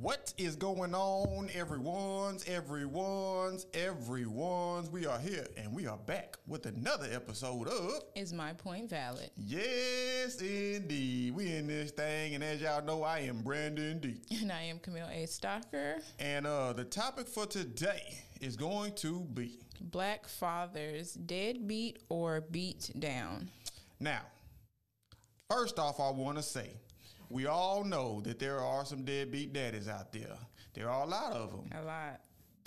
What is going on, everyone's, everyone's, everyone's? We are here and we are back with another episode of Is my point valid? Yes, indeed. We in this thing, and as y'all know, I am Brandon D. And I am Camille A. Stalker. And uh, the topic for today is going to be Black fathers deadbeat or beat down. now. First off, I want to say we all know that there are some deadbeat daddies out there. There are a lot of them. A lot.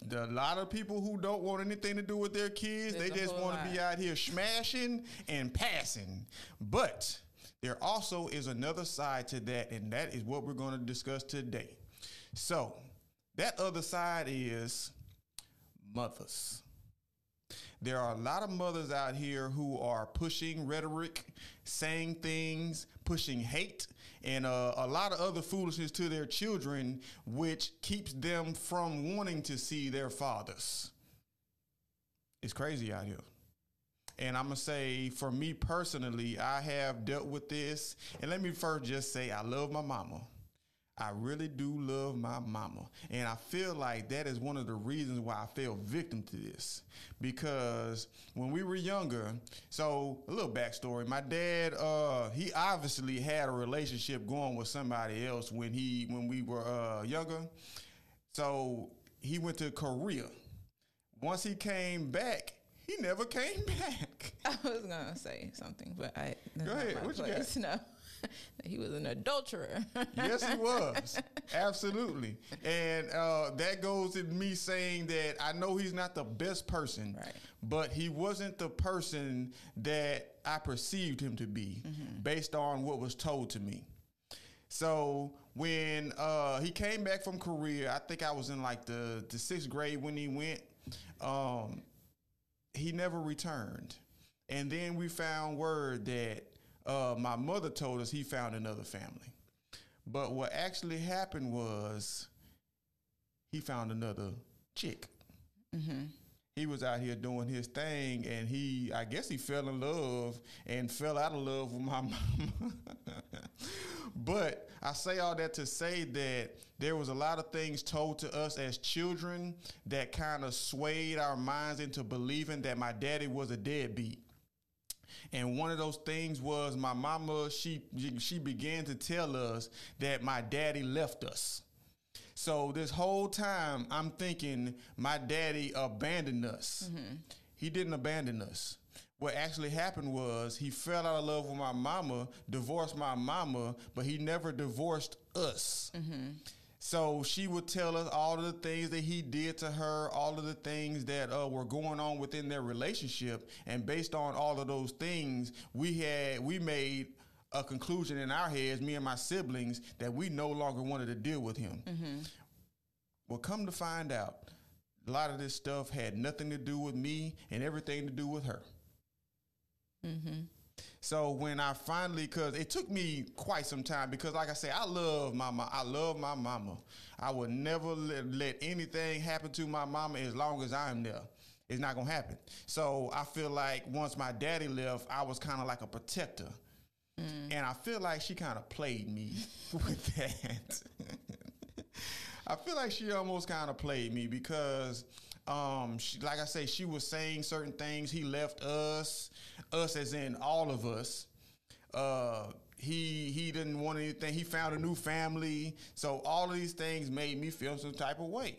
There are a lot of people who don't want anything to do with their kids. There's they just want to be out here smashing and passing. But there also is another side to that, and that is what we're going to discuss today. So, that other side is mothers. There are a lot of mothers out here who are pushing rhetoric, saying things, pushing hate, and uh, a lot of other foolishness to their children, which keeps them from wanting to see their fathers. It's crazy out here. And I'm going to say, for me personally, I have dealt with this. And let me first just say, I love my mama. I really do love my mama. And I feel like that is one of the reasons why I fell victim to this. Because when we were younger, so a little backstory, my dad, uh, he obviously had a relationship going with somebody else when he when we were uh, younger. So he went to Korea. Once he came back, he never came back. I was gonna say something, but I that's Go ahead. What you place. No. He was an adulterer. yes, he was. Absolutely. And uh, that goes to me saying that I know he's not the best person, Right. but he wasn't the person that I perceived him to be based on what was told to me. So when uh, he came back from Korea, I think I was in like the, the sixth grade when he went. Um, he never returned. And then we found word that uh, my mother told us he found another family. But what actually happened was he found another chick. He was out here doing his thing, and he, I guess, he fell in love and fell out of love with my mama. but I say all that to say that there was a lot of things told to us as children that kind of swayed our minds into believing that my daddy was a deadbeat. And one of those things was my mama, she she began to tell us that my daddy left us. So this whole time I'm thinking my daddy abandoned us. Mm-hmm. He didn't abandon us. What actually happened was he fell out of love with my mama, divorced my mama, but he never divorced us. Mm-hmm. So she would tell us all of the things that he did to her, all of the things that uh, were going on within their relationship, and based on all of those things, we had we made a conclusion in our heads, me and my siblings, that we no longer wanted to deal with him. Well, come to find out, a lot of this stuff had nothing to do with me and everything to do with her. So when I finally, cause it took me quite some time, because like I say, I love mama. I love my mama. I would never let, let anything happen to my mama as long as I'm there. It's not gonna happen. So I feel like once my daddy left, I was kind of like a protector, and I feel like she kind of played me with that. I feel like she almost kind of played me because, um, she, like I say, she was saying certain things. He left us, us as in all of us. Uh, he he didn't want anything. He found a new family. So all of these things made me feel some type of way.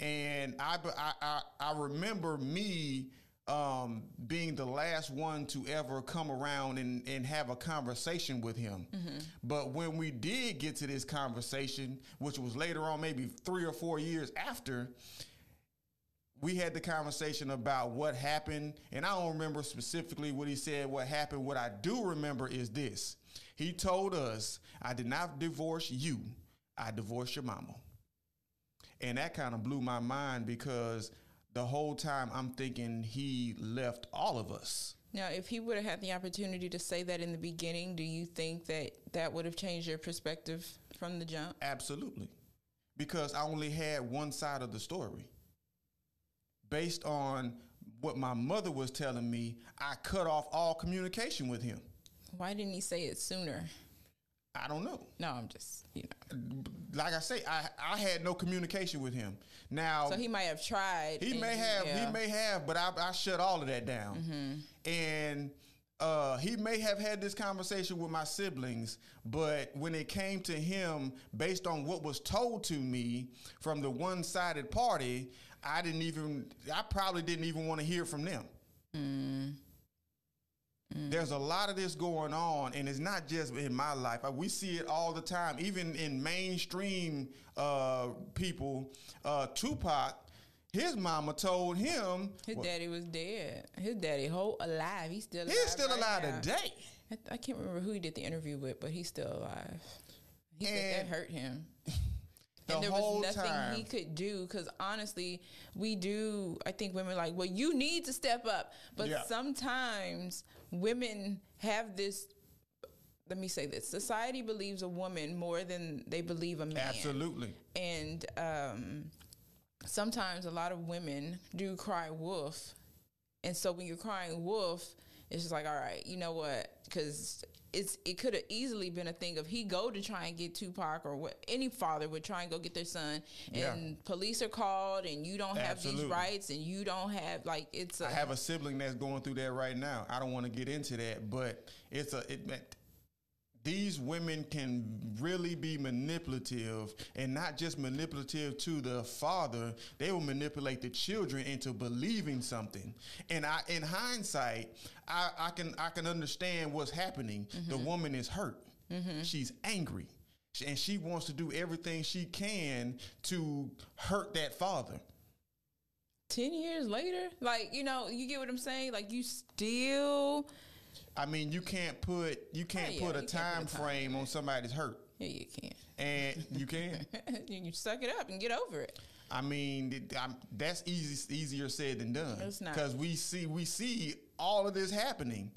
And I, I I remember me um, being the last one to ever come around and, and have a conversation with him. But when we did get to this conversation, which was later on, maybe three or four years after, we had the conversation about what happened. And I don't remember specifically what he said, what happened. What I do remember is this he told us, I did not divorce you, I divorced your mama. And that kind of blew my mind because the whole time I'm thinking he left all of us. Now, if he would have had the opportunity to say that in the beginning, do you think that that would have changed your perspective from the jump? Absolutely. Because I only had one side of the story. Based on what my mother was telling me, I cut off all communication with him. Why didn't he say it sooner? I don't know. No, I'm just you know. Like I say, I I had no communication with him. Now So he might have tried. He may have, yeah. he may have, but I, I shut all of that down. Mm-hmm. And uh, he may have had this conversation with my siblings, but when it came to him, based on what was told to me from the one-sided party, I didn't even, I probably didn't even want to hear from them. Mm. There's a lot of this going on, and it's not just in my life. We see it all the time, even in mainstream uh, people. Uh, Tupac, his mama told him His daddy was dead. His daddy whole alive. He's still alive. he's still right alive now. today. I, I can't remember who he did the interview with, but he's still alive. He said that hurt him. The and there was nothing time. he could do because honestly, we do. I think women are like, well, you need to step up, but Yeah. sometimes women have this. Let me say this: society believes a woman more than they believe a man. Absolutely. and um, sometimes a lot of women do cry wolf, and so when you're crying wolf, it's just like, all right, you know what? Because it's it could have easily been a thing of he go to try and get Tupac or what any father would try and go get their son, Yeah. and police are called, and you don't have Absolutely. these rights, and you don't have like it's. A, I have a sibling that's going through that right now. I don't want to get into that, but it's a it. These women can really be manipulative, and not just manipulative to the father. They will manipulate the children into believing something. And I, in hindsight, I, I can I can understand what's happening. The mm-hmm. woman is hurt. Mm-hmm. She's angry, and she wants to do everything she can to hurt that father. 10 years later like you know you get what i'm saying like you still I mean, you can't put you can't Oh, yeah, put a time put a time frame on somebody's hurt, yeah you can and you can. you suck it up and get over it I mean, that's easy easier said than done. It's not. because we see we see all of this happening.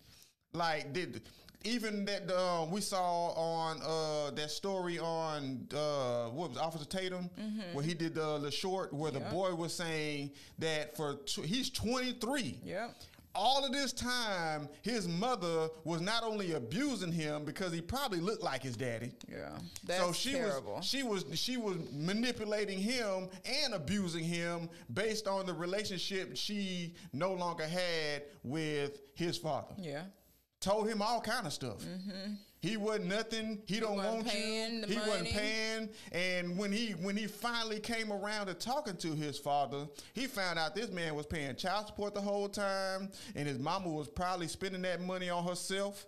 Like did even that uh, we saw on uh, that story on uh, what was it, Officer Tatum where he did the the short where the boy was saying that for tw- he's 23 Yep. All of this time, his mother was not only abusing him because he probably looked like his daddy. Yeah, that's so she terrible. was she was she was manipulating him and abusing him based on the relationship she no longer had with his father. yeah, Told him all kind of stuff. Mm-hmm. He wasn't nothing. He, don't wasn't want you. he wasn't paying. And when he when he finally came around to talking to his father, he found out this man was paying child support the whole time, and his mama was probably spending that money on herself.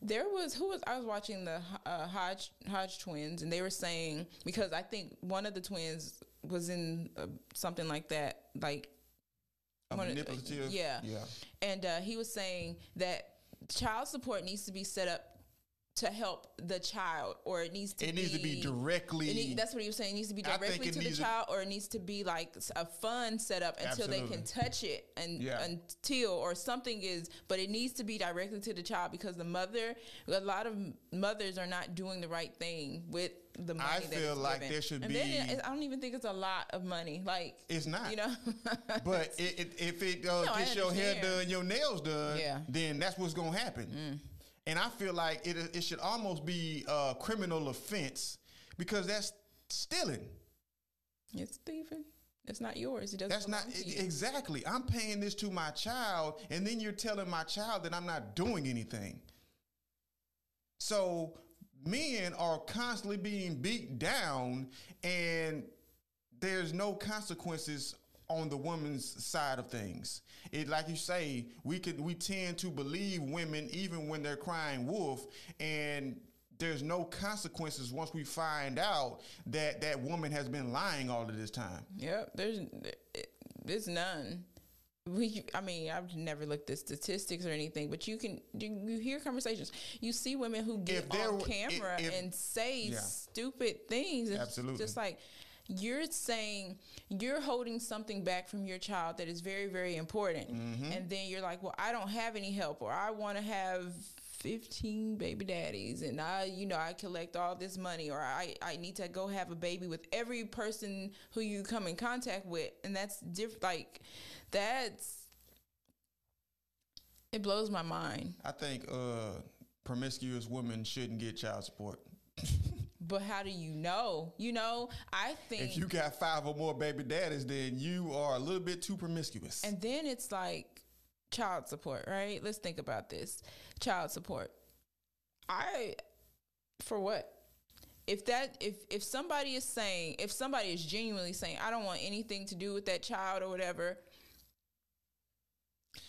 there was who was I was watching the uh, Hodge Hodge twins, and they were saying because I think one of the twins was in uh, something like that, like A of the- manipulative. yeah, Yeah. and uh, he was saying that child support needs to be set up to help the child, or it needs to It needs to be directly. Need, that's what he was saying. It needs to be directly to the needs to- child, or it needs to be like a fund set up until they can touch it and Yeah. until or something is. But it needs to be directly to the child because the mother, a lot of mothers are not doing the right thing with the money. I feel like given. there should and be- it- I don't even think it's a lot of money. Like It's not. you know. But it, it, if it uh, No, gets your hair done, your nails done, Yeah. then that's what's gonna happen. And I feel like it it should almost be a criminal offense because that's stealing. it's Stephen. It's not yours. It doesn't. That's not belong to you. exactly. I'm paying this to my child, and then you're telling my child that I'm not doing anything. So men are constantly being beat down, and there's no consequences on the woman's side of things. It like you say, we could we tend to believe women even when they're crying wolf, and there's no consequences once we find out that that woman has been lying all of this time. Yep, there's there's none. We, I mean, I've never looked at statistics or anything, but you can you, you hear conversations. You see women who get on camera if- if- and say Yeah. stupid things. It's Absolutely. just like you're saying you're holding something back from your child that is very very important, Mm-hmm. and then you're like, well, I don't have any help, or I want to have. 15 baby daddies and I you know I collect all this money or I I need to go have a baby with every person who you come in contact with and that's different like that's it blows my mind I think uh, promiscuous women shouldn't get child support. But how do you know? You know, I think If you got five or more baby daddies, then you are a little bit too promiscuous. And then it's like child support, right? Let's think about this. Child support. I for what? If that if if somebody is saying, if somebody is genuinely saying, I don't want anything to do with that child or whatever.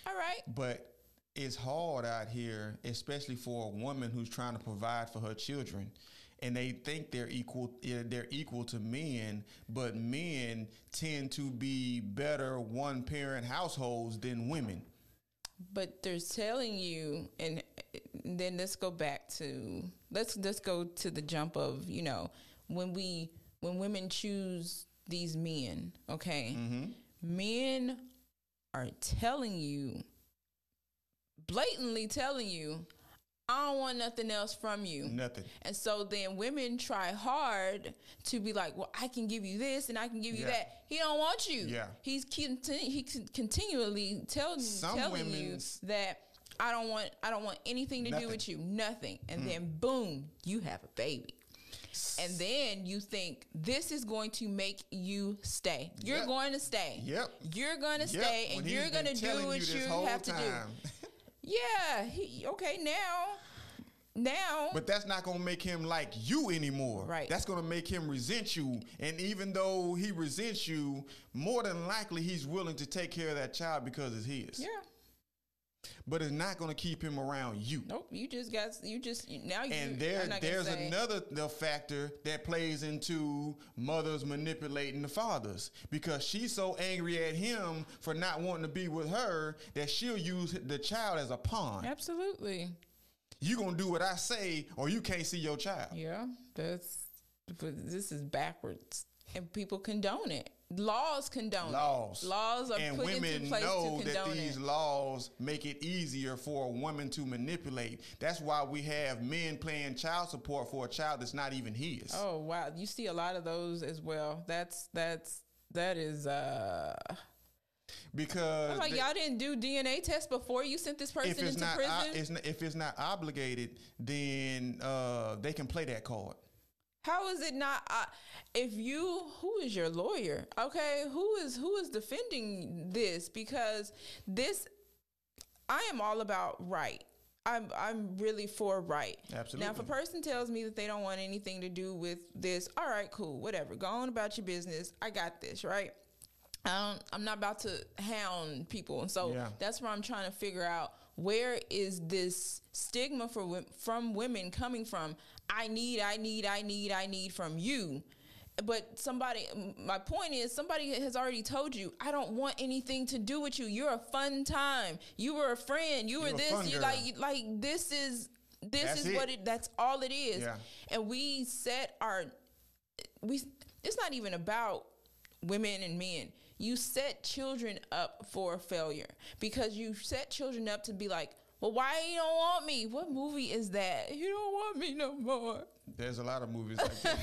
All right. But it's hard out here, especially for a woman who's trying to provide for her children. And they think they're equal. They're equal to men, but men tend to be better one-parent households than women. But they're telling you and then let's go back to let's let's go to the jump of, you know, when we when women choose these men, okay? Mm-hmm. Men are telling you blatantly telling you I don't want nothing else from you. Nothing. And so then women try hard to be like, well, I can give you this and I can give you Yeah. that. He don't want you. Yeah. He's conti- he con- continually telling Some telling you that I don't want I don't want anything to do Nothing. Mm. with you, nothing. And then boom, you have a baby. And then you think this is going to make you stay. You're Yep. going to stay. Yep. You're going to Yep, stay when and he's you're going to do what you have to do. Yeah. He, okay, now now But that's not going to make him like you anymore. Right. That's going to make him resent you. And even though he resents you, more than likely he's willing to take care of that child because it's his. Yeah. But it's not going to keep him around you. Nope. You just got you just now you And there, there's another the factor that plays into mothers manipulating the fathers because she's so angry at him for not wanting to be with her that she'll use the child as a pawn. Absolutely. You gonna do what I say, or you can't see your child. Yeah. That's but this is backwards. And people condone it. Laws condone Laws. it. Laws are and put into women place know to that condone these it. laws make it easier for a woman to manipulate. That's why we have men playing child support for a child that's not even his. Oh wow. You see a lot of those as well. That's that's that is uh Because I'm like the- y'all didn't do DNA tests before you sent this person if it's into not prison. o- it's not, if it's not obligated, then uh, they can play that card. How is it not? Uh, if you, who is your lawyer? Okay, who is who is defending this? Because this, I am all about right. I'm I'm really for right. Absolutely. Now, if a person tells me that they don't want anything to do with this, all right, cool, whatever. Go on about your business. I got this, right? I don't, I'm not about to hound people, and so Yeah. that's where I'm trying to figure out where is this stigma for from women coming from? I need, I need, I need, I need from you. But somebody, my point is, somebody has already told you, I don't want anything to do with you. You're a fun time. You were a friend. You were You're this. You like, like this is this That's is what it. it. That's all it is. Yeah. And we set our we. It's not even about women and men. You set children up for failure because you set children up to be like, well, why you don't want me? What movie is that? You don't want me no more. There's a lot of movies like that.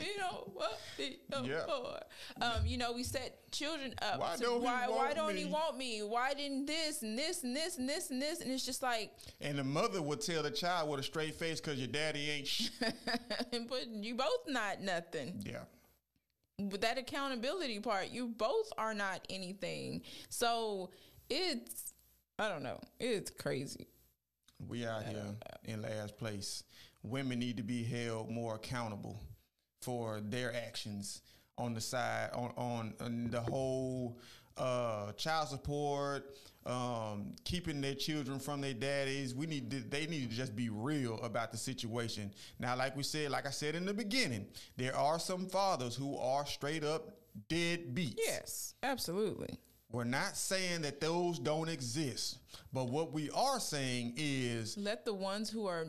you know what? me no Yeah. more. Um, you know, we set children up. Why to don't he why, why want don't he me? want me? Why didn't this and this and this and this and this? And it's just like, and the mother would tell the child with a straight face because your daddy ain't sh- but you both not nothing. Yeah. with that accountability part, you both are not anything. So it's I don't know. It's crazy. We out here in last place. Women need to be held more accountable for their actions on the side on on, on the whole uh, child support, um, keeping their children from their daddies. We need to, they need to just be real about the situation. Now, like we said, like I said in the beginning, there are some fathers who are straight up deadbeats. Yes, absolutely. We're not saying that those don't exist, but what we are saying is Let the ones who are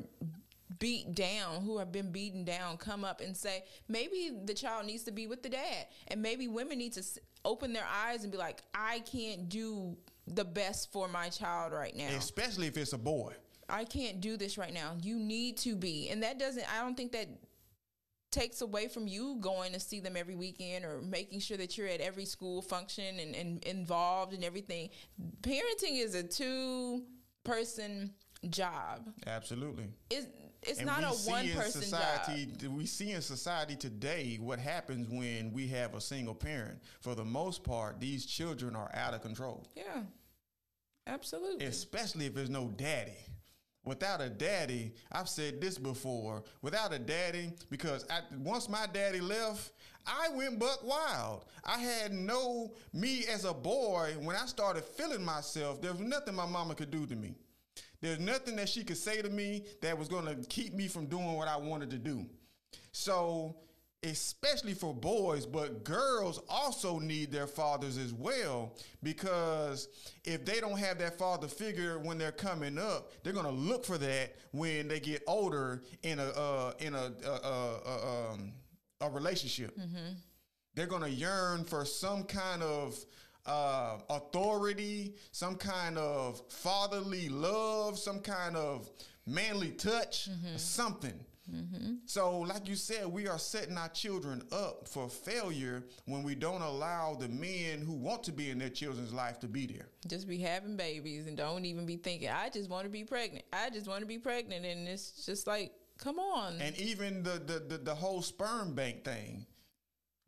beat down, who have been beaten down, come up and say, maybe the child needs to be with the dad. And maybe women need to open their eyes and be like, I can't do the best for my child right now. especially if it's a boy. I can't do this right now. You need to be. And that doesn't, I don't think that takes away from you going to see them every weekend or making sure that you're at every school function and, and involved in everything. Parenting is a two person job. Absolutely. It's it's And not a one person society, job. We see in society today what happens when we have a single parent. For the most part, these children are out of control, Yeah. Absolutely. especially if there's no daddy. Without a daddy, I've said this before. Without a daddy, because I, once my daddy left, I went buck wild. I had no me as a boy. When I started feeling myself, there was nothing my mama could do to me. There's nothing that she could say to me that was going to keep me from doing what I wanted to do. So, especially for boys, but girls also need their fathers as well because if they don't have that father figure when they're coming up, they're going to look for that when they get older in a uh, in a uh, uh, uh, um, a relationship. They're going to yearn for some kind of uh, authority, some kind of fatherly love, some kind of manly touch, something. Mm-hmm. So, like you said, we are setting our children up for failure when we don't allow the men who want to be in their children's life to be there. just be having babies and don't even be thinking, I just want to be pregnant. I just want to be pregnant. And it's just like, come on. And even the the, the, the whole sperm bank thing.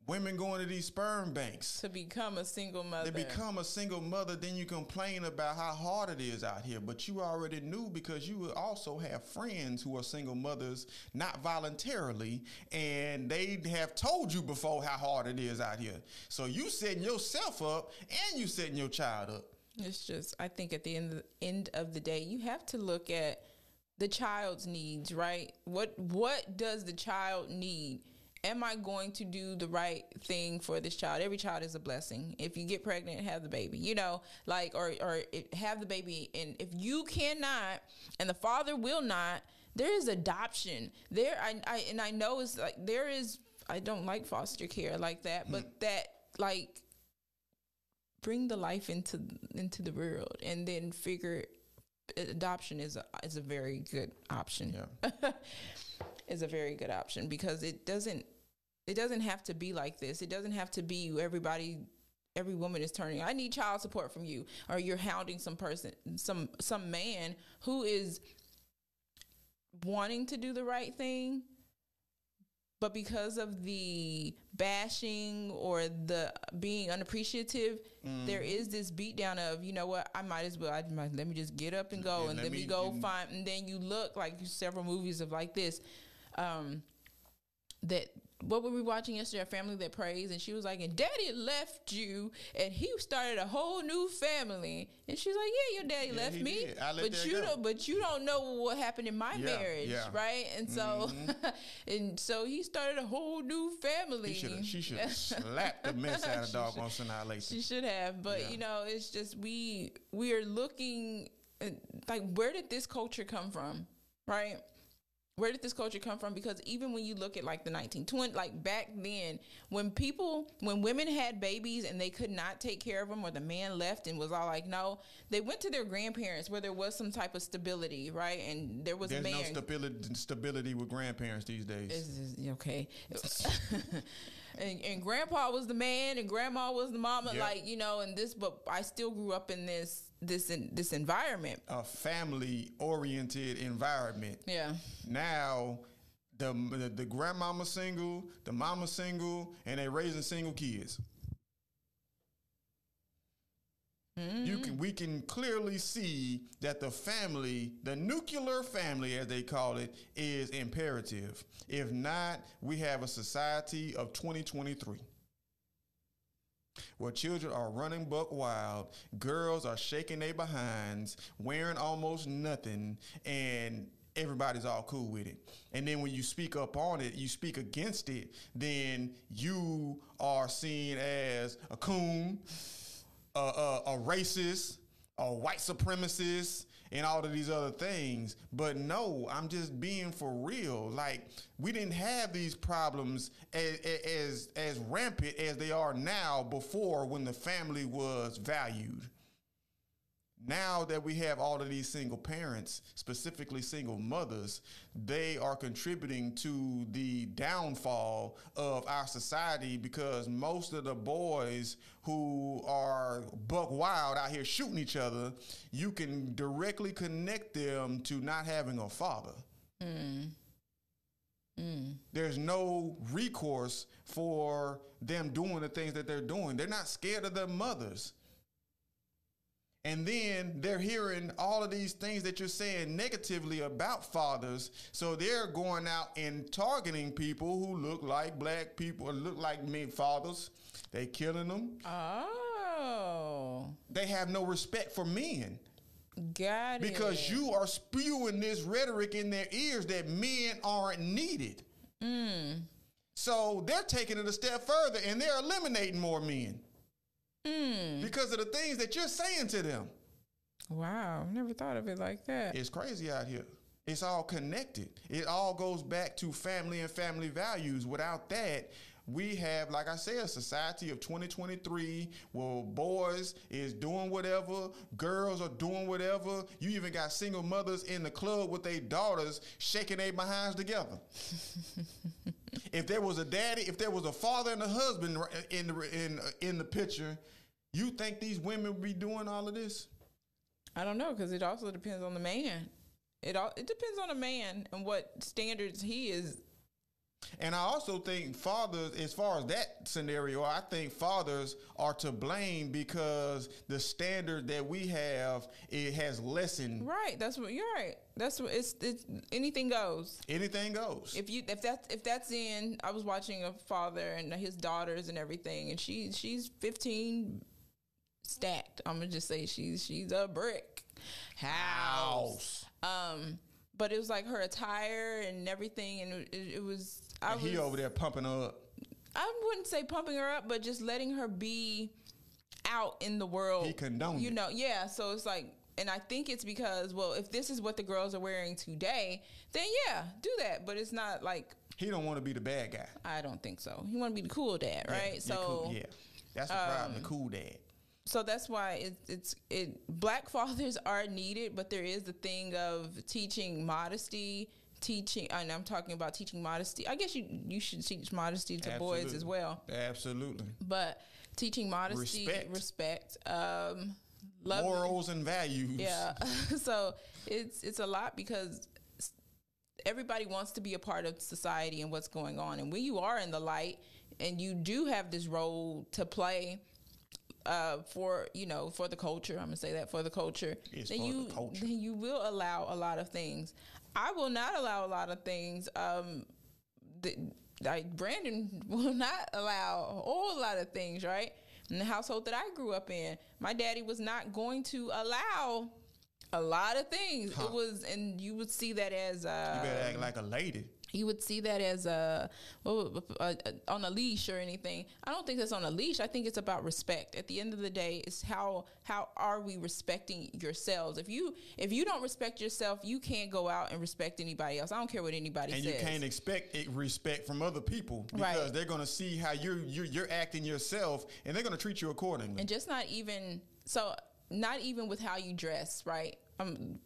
Women going to these sperm banks. to become a single mother. They become a single mother, then you complain about how hard it is out here. But you already knew because you also have friends who are single mothers, not voluntarily, and they have told you before how hard it is out here. So you setting yourself up and you setting your child up. It's just, I think at the end of, end of the day, you have to look at the child's needs, right? What what does the child need? Am I going to do the right thing for this child? Every child is a blessing. If you get pregnant, have the baby. You know, like or or have the baby, and if you cannot, and the father will not, there is adoption. There, I, I and I know it's like there is. I don't like foster care like that, hmm. but that like bring the life into into the world and then figure adoption is a is a very good option. Yeah. is a very good option because it doesn't it doesn't have to be like this. It doesn't have to be everybody every woman is turning. I need child support from you. Or you're hounding some person some some man who is wanting to do the right thing but because of the bashing or the being unappreciative, there is this beat down of you know what I might as well I might, let me just get up and go Yeah, and let let me me- go and- find and then you look like several movies of like this um that what were we watching yesterday? A family that Preys, and she was like, "And Daddy left you, and he started a whole new family." And she's like, "Yeah, your daddy Yeah, left me. Let but you go." don't, but you don't know what happened in my Yeah, marriage, yeah. Mm-hmm. right?" And so, and so he started a whole new family. She should have slapped the mess out of dog doggone Sinai She should have, but you know, it's just we we are looking uh, like where did this culture come from, right? Where did this culture come from? Because even when you look at like the 1920, like back then, when people, when women had babies and they could not take care of them, or the man left and was all like, no, they went to their grandparents where there was some type of stability, right? And there was There's a man. no stability stability with grandparents these days. Is- okay. and, and grandpa was the man and grandma was the mama Yep. like you know and this but i still grew up in this this in this environment a family oriented environment. yeah Now the, the the grandmama single, the mama single, and they raising single kids. Hmm. You can we can clearly see that the family, the nuclear family as they call it, is imperative. If not, we have a society of 2023 where children are running buck wild, girls are shaking their behinds, wearing almost nothing, and everybody's all cool with it. And then when you speak up on it, you speak against it, then you are seen as a coon, a, a, a racist, a white supremacist, and all of these other things. But no, I'm just being for real. Like we didn't have these problems as as as rampant as they are now before when the family was valued. Now that we have all of these single parents, specifically single mothers, they are contributing to the downfall of our society because most of the boys who are buck wild out here shooting each other, you can directly connect them to not having a father. Hmm. Hmm. There's no recourse for them doing the things that they're doing. They're not scared of their mothers. And then they're hearing all of these things that you're saying negatively about fathers. So they're going out and targeting people who look like black people or look like men fathers. They killing them. Oh, They have no respect for men got it. because you are spewing this rhetoric in their ears that men aren't needed. Mm. So they're taking it a step further and they're eliminating more men Mm. because of the things that you're saying to them. Wow, never thought of it like that. It's crazy out here. It's all connected. It all goes back to family and family values. Without that, we have, like I said, a society of 2023 where boys is doing whatever, girls are doing whatever. You even got single mothers in the club with their daughters shaking their behinds together. if there was a daddy, if there was a father and a husband in the in in the picture, you think these women would be doing all of this? I don't know because it also depends on the man. It all it depends on the man and what standards he is. And I also think fathers, as far as that scenario, I think fathers are to blame because the standard that we have it has lessened. Right. That's what you're right. That's what it's. It's anything goes. Anything goes. If you if that if that's in, I was watching a father and his daughters and everything, and she she's 15 stacked. I'm gonna just say she's she's a brick house. Um, but it was like her attire and everything, and it, it was. I And was, he over there pumping her up. I wouldn't say pumping her up, but just letting her be out in the world. He condoned You it. know, yeah. So it's like, and I think it's because, well, if this is what the girls are wearing today, then yeah, do that. But it's not like He don't want to be the bad guy. I don't think so. He want to be the cool dad, right? Yeah, so cool- yeah, that's the problem. um, The cool dad. So that's why it, it's it black fathers are needed but there is the thing of teaching modesty teaching and i'm talking about teaching modesty i guess you you should teach modesty to boys as well Absolutely. but teaching modesty Respect. respect, um Morals and values. yeah so it's it's a lot because everybody wants to be a part of society and what's going on and when you are in the light and you do have this role to play uh, for you know for the culture i'm gonna say that for the culture It's then for the you culture. then you will allow a lot of things i will not allow a lot of things um like brandon will not allow a whole lot of things right in the household that i grew up in my daddy was not going to allow a lot of things Huh. it was and you would see that as uh You better act like a lady. You would see that as a, on a leash or anything. I don't think that's on a leash. I think it's about respect. At the end of the day, it's how how are we respecting yourselves? If you if you don't respect yourself, you can't go out and respect anybody else. I don't care what anybody and says. And you can't expect it, respect from other people because Right. they're going to see how you're, you're you're acting yourself, and they're going to treat you accordingly. and just not even so not even with how you dress, right? Um,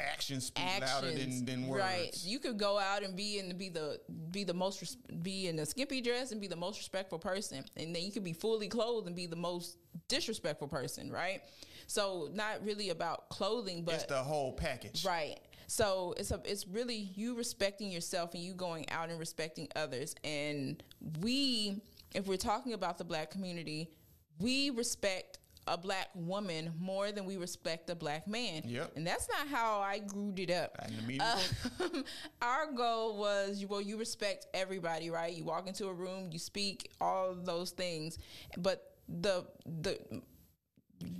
actions speak actions, louder than, than words. right? You could go out and be and be the be the most be in a skimpy dress and be the most respectful person, and then you could be fully clothed and be the most disrespectful person, right? So not really about clothing, but it's the whole package. Right. So it's a, it's really you respecting yourself and you going out and respecting others. And we, if we're talking about the black community, we respect a black woman more than we respect a black man. Yep. And that's not how I grew it up. And the media Um, our goal was well, you respect everybody, right? You walk into a room, you speak, all those things. But the the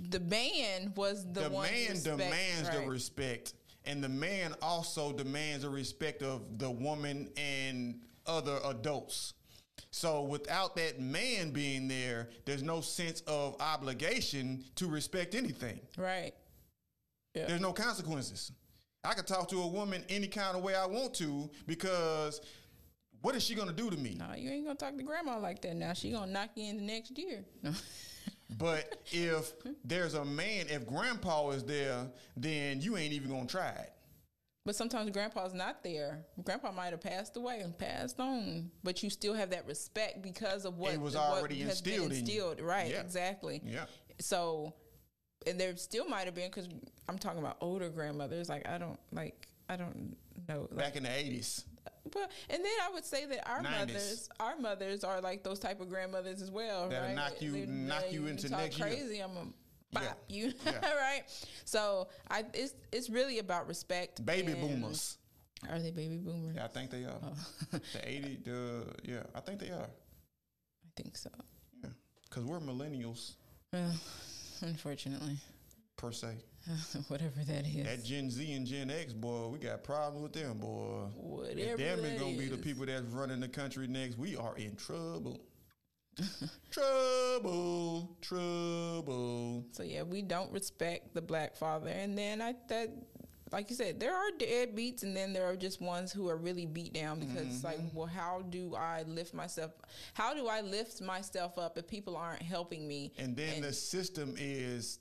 the man was the, the one man respect- demands right. the respect, and the man also demands the respect of the woman and other adults. So without that man being there, there's no sense of obligation to respect anything. Right. Yeah. There's no consequences. I can talk to a woman any kind of way I want to because what is she gonna do to me? No, you ain't gonna talk to grandma like that now. She gonna knock you in the next year. No. But if there's a man, if grandpa is there, then you ain't even gonna try it. But sometimes grandpa's not there. Grandpa might have passed away and passed on, but you still have that respect because of what It was what already has been instilled in you. instilled. Right, Yeah. exactly. Yeah. So, and there still might have been because I'm talking about older grandmothers. Like I don't like I don't know. Like, Back in the eighties. but and then I would say that our 90s. mothers, our mothers are like those type of grandmothers as well. That'll right? knock you- knock you into talk next year. crazy. I'm a bop Yeah. you, Yeah. right? So I it's it's really about respect. Baby boomers. Are they baby boomers? Yeah, I think they are. Oh. The eighty the yeah, I think they are. I think so. Yeah. Cause we're millennials Well, unfortunately, per se. whatever that is. That Gen Z and Gen X, boy, we got problems with them, boy. Whatever If them is that gonna be the people that's running the country next, we are in trouble. Trouble, trouble. So yeah, we don't respect the black father, and then I that. Like you said, there are deadbeats, and then there are just ones who are really beat down because it's like, Mm-hmm. well, how do I lift myself? How do I lift myself up if people aren't helping me? And then And- the system is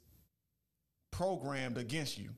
programmed against you.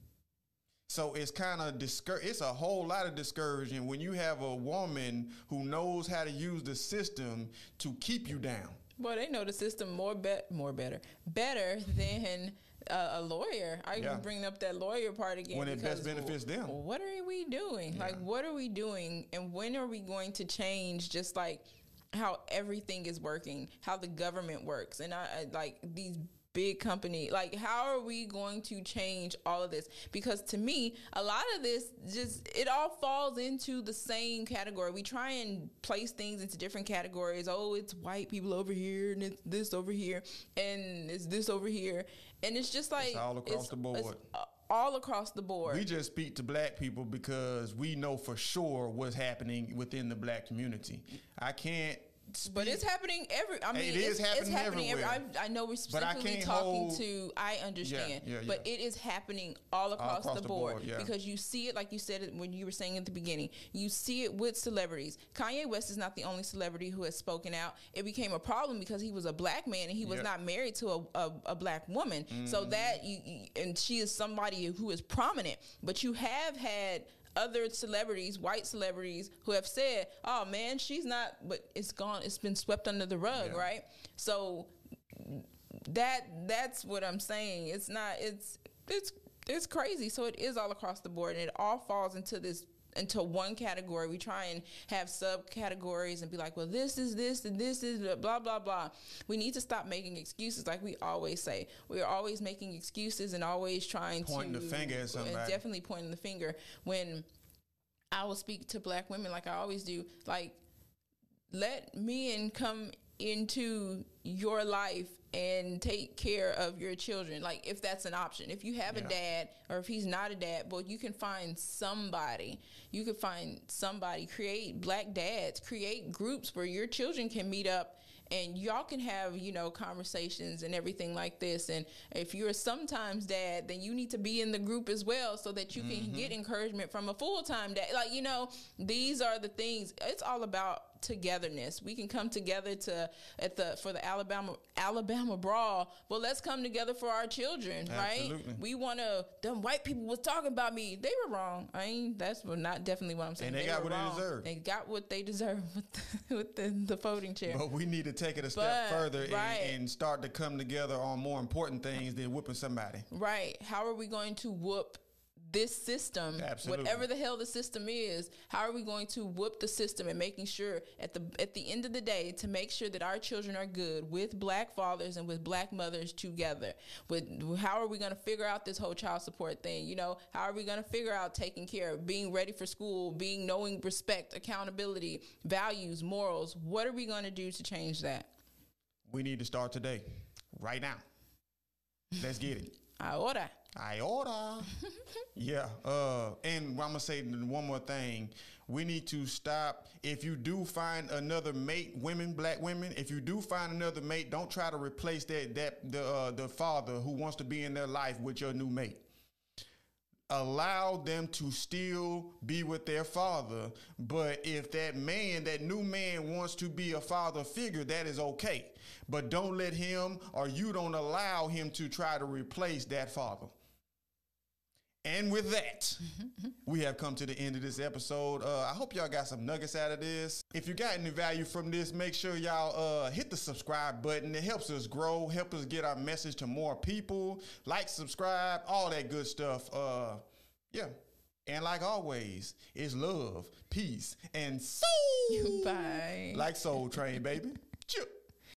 So it's kind of discour- It's a whole lot of discouraging when you have a woman who knows how to use the system to keep you down. Well, they know the system more bet more better better than uh, a lawyer. I Yeah. bringing up that lawyer part again When it best benefits them. What are we doing? Like, what are we doing? And when are we going to change? Just like how everything is working, how the government works, and I, I like these big company like how are we going to change all of this because to me a lot of this just it all falls into the same category we try and place things into different categories oh it's white people over here and it's this over here and it's this over here and it's just like all across the board. it's, uh, all across the board We just speak to black people because we know for sure what's happening within the black community. I can't. Speak, But it's happening every. I mean, It it's, happening it's happening every. I, everywhere. I know we're But specifically talking hold- to. I understand, yeah, but yeah. it is happening all across, across the, the board, board, yeah. because you see it, like you said it when you were saying at the beginning. You see it with celebrities. Kanye West is not the only celebrity who has spoken out. It became a problem because he was a black man and he was Yeah. not married to a, a, a black woman. Mm-hmm. So that you and she is somebody who is prominent. But you have had other celebrities, white celebrities, who have said, "Oh man, she's not," but it's gone. It's been swept under the rug, Yeah. right? So that that's what I'm saying. It's not. It's it's it's crazy. So it is all across the board, and it all falls into this into one category. We try and have subcategories and be like, well, this is this and this is blah blah blah. We need to stop making excuses, like we always say. We are always making excuses and always trying Pointing to the finger at and somebody. Definitely pointing the finger when I will speak to black women like I always do. Like let men come into your life and take care of your children like if that's an option. If you have Yeah. a dad or if he's not a dad but you can find somebody. You can find somebody. Create black dads. Create groups where your children can meet up and y'all can have you know conversations and everything like this. And if you're sometimes dad then you need to be in the group as well so that you can mm-hmm. get encouragement from a full-time dad. Like you know these are the things. It's all about togetherness we can come together to at the for the alabama alabama brawl well let's come together for our children right we want to them white people was talking about me they were wrong i ain't that's not definitely what i'm saying And they got were what they deserve. they got what they deserve with the, with the, the folding chair But we need to take it a step But, further right. and, and start to come together on more important things than whooping somebody. Right. How are we going to whoop this system? Absolutely. Whatever the hell the system is, how are we going to whoop the system and making sure at the at the end of the day to make sure that our children are good with black fathers and with black mothers together? With how are we going to figure out this whole child support thing? You know, how are we going to figure out taking care of being ready for school, being knowing respect, accountability, values, morals? What are we going to do to change that? We need to start today, right now. Let's get it. Ahora. I order. yeah. Uh, and I'm gonna say one more thing. We need to stop. If you do find another mate, women, black women, if you do find another mate, don't try to replace that that the uh, the father who wants to be in their life with your new mate. allow them to still be with their father. But if that man, that new man wants to be a father figure, that is okay. But don't let him or you don't allow him to try to replace that father. And with that, we have come to the end of this episode. Uh, I hope y'all got some nuggets out of this. If you got any value from this, make sure y'all uh, hit the subscribe button. It helps us grow, help us get our message to more people. Like, subscribe, all that good stuff. Uh, yeah. And like always, it's love, peace, and soul. Bye. Like Soul Train, baby. Chip.